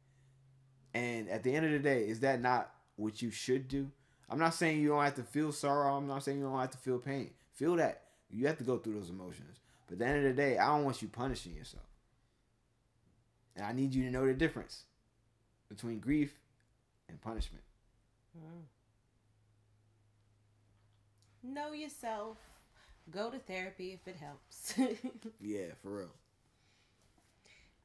And at the end of the day, is that not what you should do? I'm not saying you don't have to feel sorrow. I'm not saying you don't have to feel pain. Feel that. You have to go through those emotions. But at the end of the day, I don't want you punishing yourself. And I need you to know the difference between grief and punishment. Mm-hmm. Know yourself. Go to therapy if it helps. Yeah, for real.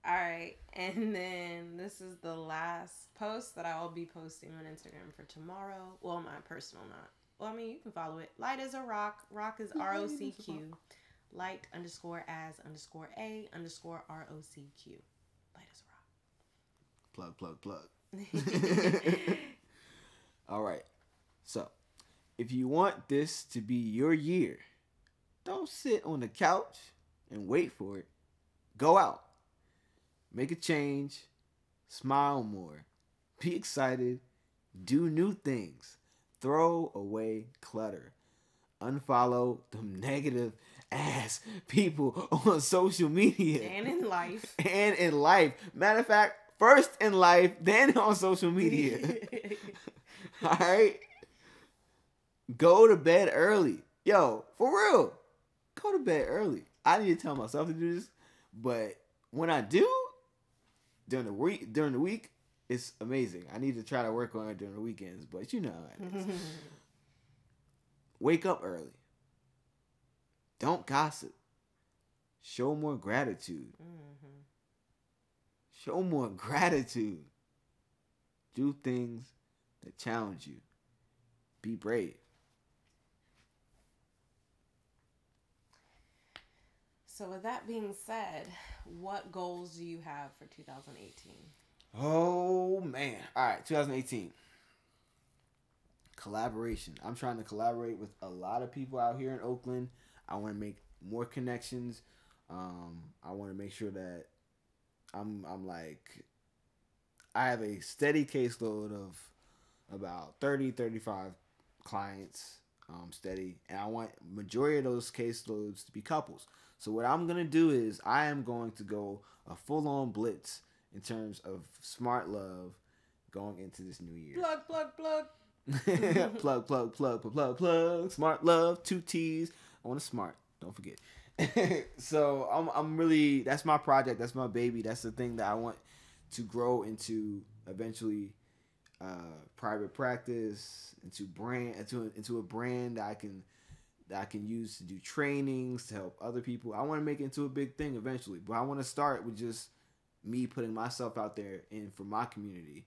All right, and then this is the last post that I will be posting on Instagram for tomorrow. Well, my personal not. Well, I mean, you can follow it. Light as a rock. Rock is R O C Q. Light underscore as underscore a underscore R O C Q. Light as a Rock. Plug, plug, plug. All right. So, if you want this to be your year, don't sit on the couch and wait for it. Go out. Make a change. Smile more. Be excited. Do new things. Throw away clutter. Unfollow them negative ass people on social media and in life. and in life. Matter of fact, first in life, then on social media. All right. Go to bed early. Yo, for real. Go to bed early. I need to tell myself to do this, but when I do during the week, during the week, it's amazing. I need to try to work on it during the weekends, but you know, how it is. wake up early. Don't gossip. Show more gratitude. Mhm. Show more gratitude. Do things that challenge you. Be brave. So, with that being said, what goals do you have for 2018? Oh man. All right, 2018. Collaboration. I'm trying to collaborate with a lot of people out here in Oakland. I want to make more connections. Um, I want to make sure that I'm I'm like I have a steady caseload of about 30 35 clients um, steady and I want majority of those caseloads to be couples. So what I'm going to do is I am going to go a full-on blitz in terms of smart love going into this new year. Plug, plug, plug. plug, plug, plug, plug, plug, plug. Smart love, two T's. I want to smart. Don't forget. so I'm, I'm really. That's my project. That's my baby. That's the thing that I want to grow into eventually. Uh, private practice into brand into into a brand that I can that I can use to do trainings to help other people. I want to make it into a big thing eventually, but I want to start with just me putting myself out there in for my community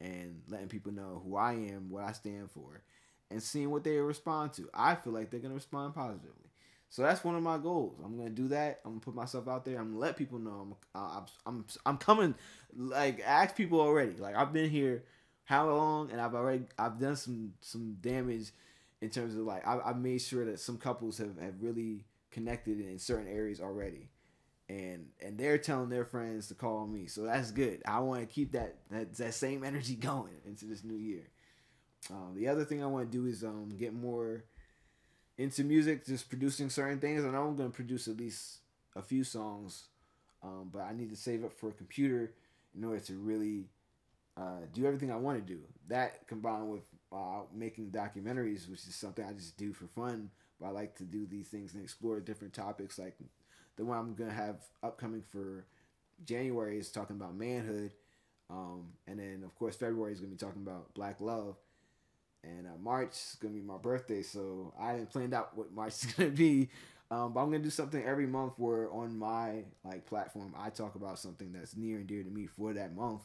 and letting people know who I am, what I stand for, and seeing what they respond to. I feel like they're gonna respond positively. So that's one of my goals. I'm gonna do that. I'm gonna put myself out there. I'm gonna let people know I'm uh, I'm I'm, I'm coming. Like ask people already. Like I've been here how long, and I've already I've done some some damage in terms of like I, I've made sure that some couples have have really connected in certain areas already and and they're telling their friends to call me. So that's good. I want to keep that that that same energy going into this new year. Um, the other thing I want to do is um, get more into music, just producing certain things. I know I'm going to produce at least a few songs, um, but I need to save up for a computer in order to really uh, do everything I want to do. That combined with uh, making documentaries, which is something I just do for fun. But I like to do these things and explore different topics like the one I'm gonna have upcoming for January is talking about manhood, um, and then of course February is gonna be talking about black love, and uh, March is gonna be my birthday, so I haven't planned out what March is gonna be. Um, but I'm gonna do something every month where on my like platform I talk about something that's near and dear to me for that month,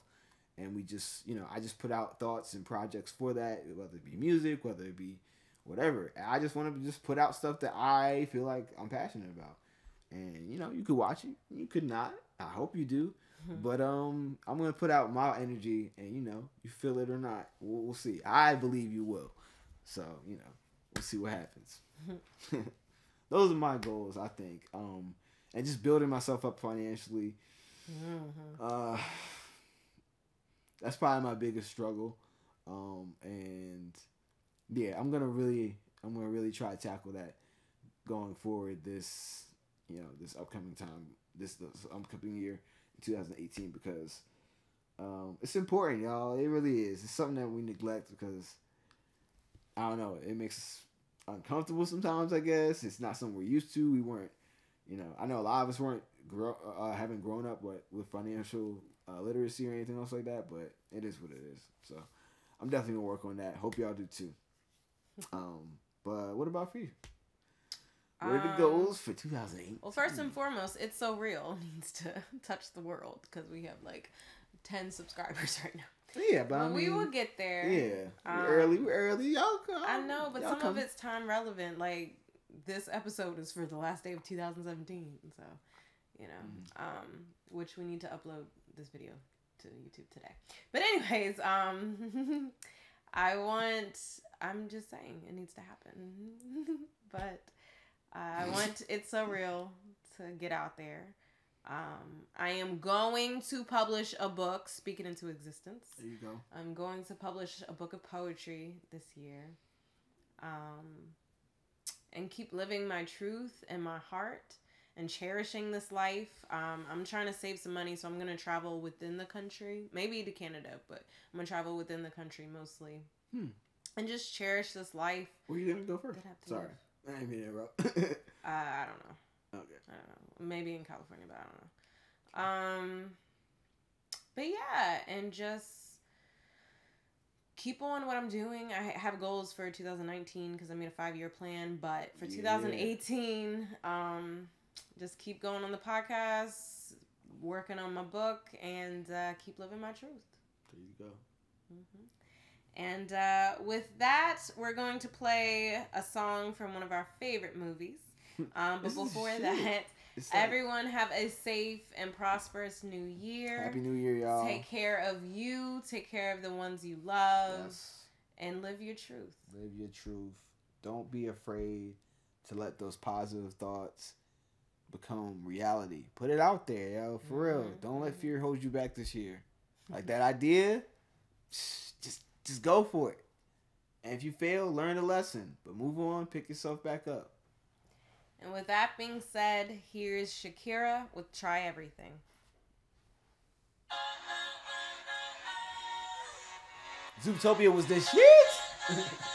and we just you know I just put out thoughts and projects for that, whether it be music, whether it be whatever. I just want to just put out stuff that I feel like I'm passionate about. And you know you could watch it you could not. I hope you do. But um i'm gonna put out my energy and you know you feel it or not we'll, we'll see. I believe you will. So you know we'll see what happens. Those are my goals i think. Um and just building myself up financially. Mm-hmm. uh that's probably my biggest struggle um and yeah i'm gonna really i'm gonna really try to tackle that going forward this you know this upcoming time, this, this upcoming year, 2018, because um, it's important, y'all. It really is. It's something that we neglect because I don't know. It makes us uncomfortable sometimes. I guess it's not something we're used to. We weren't, you know. I know a lot of us weren't grow uh, haven't grown up with with financial uh, literacy or anything else like that. But it is what it is. So I'm definitely gonna work on that. Hope y'all do too. Um, but what about for you? Where um, the goals for 2008? Well, first and foremost, It's Soul Real needs to touch the world because we have like 10 subscribers right now. Yeah, but, I mean, we will get there. Yeah, um, we're early, we're early. Y'all come. I know, but some come. of it's time relevant. Like this episode is for the last day of 2017, so you know, mm. um, which we need to upload this video to YouTube today. But anyways, um, I want. I'm just saying it needs to happen, but I want It's Soul Real to get out there. Um, I am going to publish a book, speaking into existence. There you go. I'm going to publish a book of poetry this year. Um, and keep living my truth and my heart and cherishing this life. Um, I'm trying to save some money, so I'm to travel within the country, maybe to Canada, but I'm to travel within the country mostly. Hmm. And just cherish this life. Where are you to go first? Sorry. I ain't mean to interrupt. uh, I don't know. Okay. I don't know. Maybe in California, but I don't know. Um, but yeah, and just keep on what I'm doing. I have goals for 2019 because I made a five year plan, but for yeah. 2018, um, just keep going on the podcast, working on my book, and uh, keep living my truth. There you go. Mm-hmm. And uh, with that, we're going to play a song from one of our favorite movies. Um, but before that, like, everyone have a safe and prosperous new year. Happy New Year, y'all. Take care of you. Take care of the ones you love. Yes. And live your truth. Live your truth. Don't be afraid to let those positive thoughts become reality. Put it out there, yo. For mm-hmm. real. Don't let fear hold you back this year. Like that idea, just just go for it. And if you fail, learn a lesson. But move on, pick yourself back up. And with that being said, here's Shakira with Try Everything. Zootopia was the shit.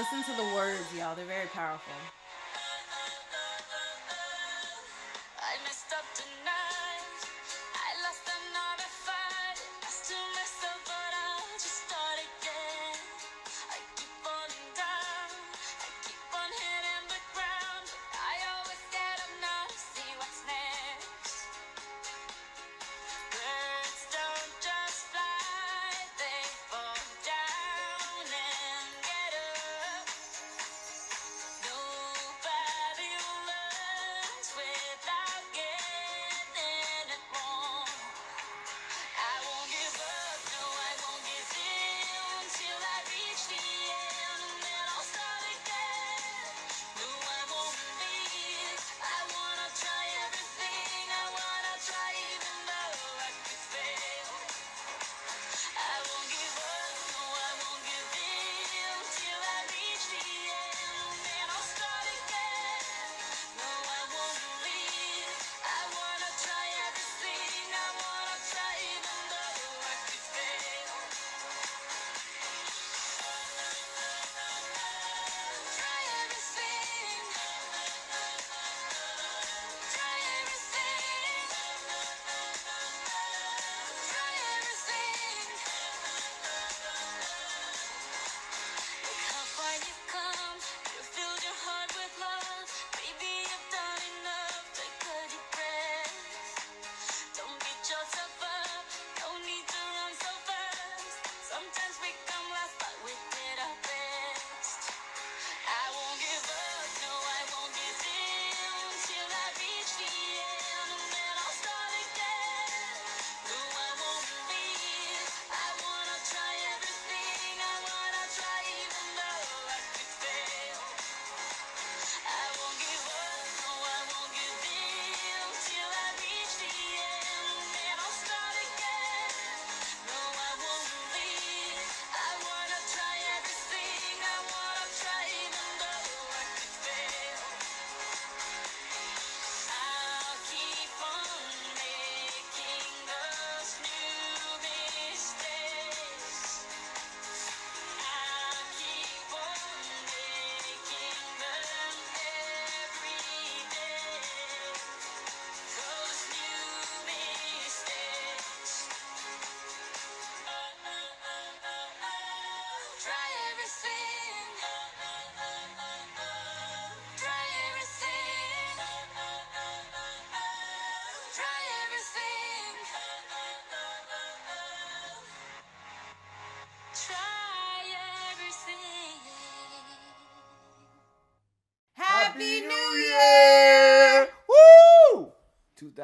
Listen to the words, y'all. They're very powerful.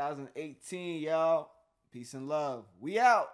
2018, y'all. Peace and love. We out.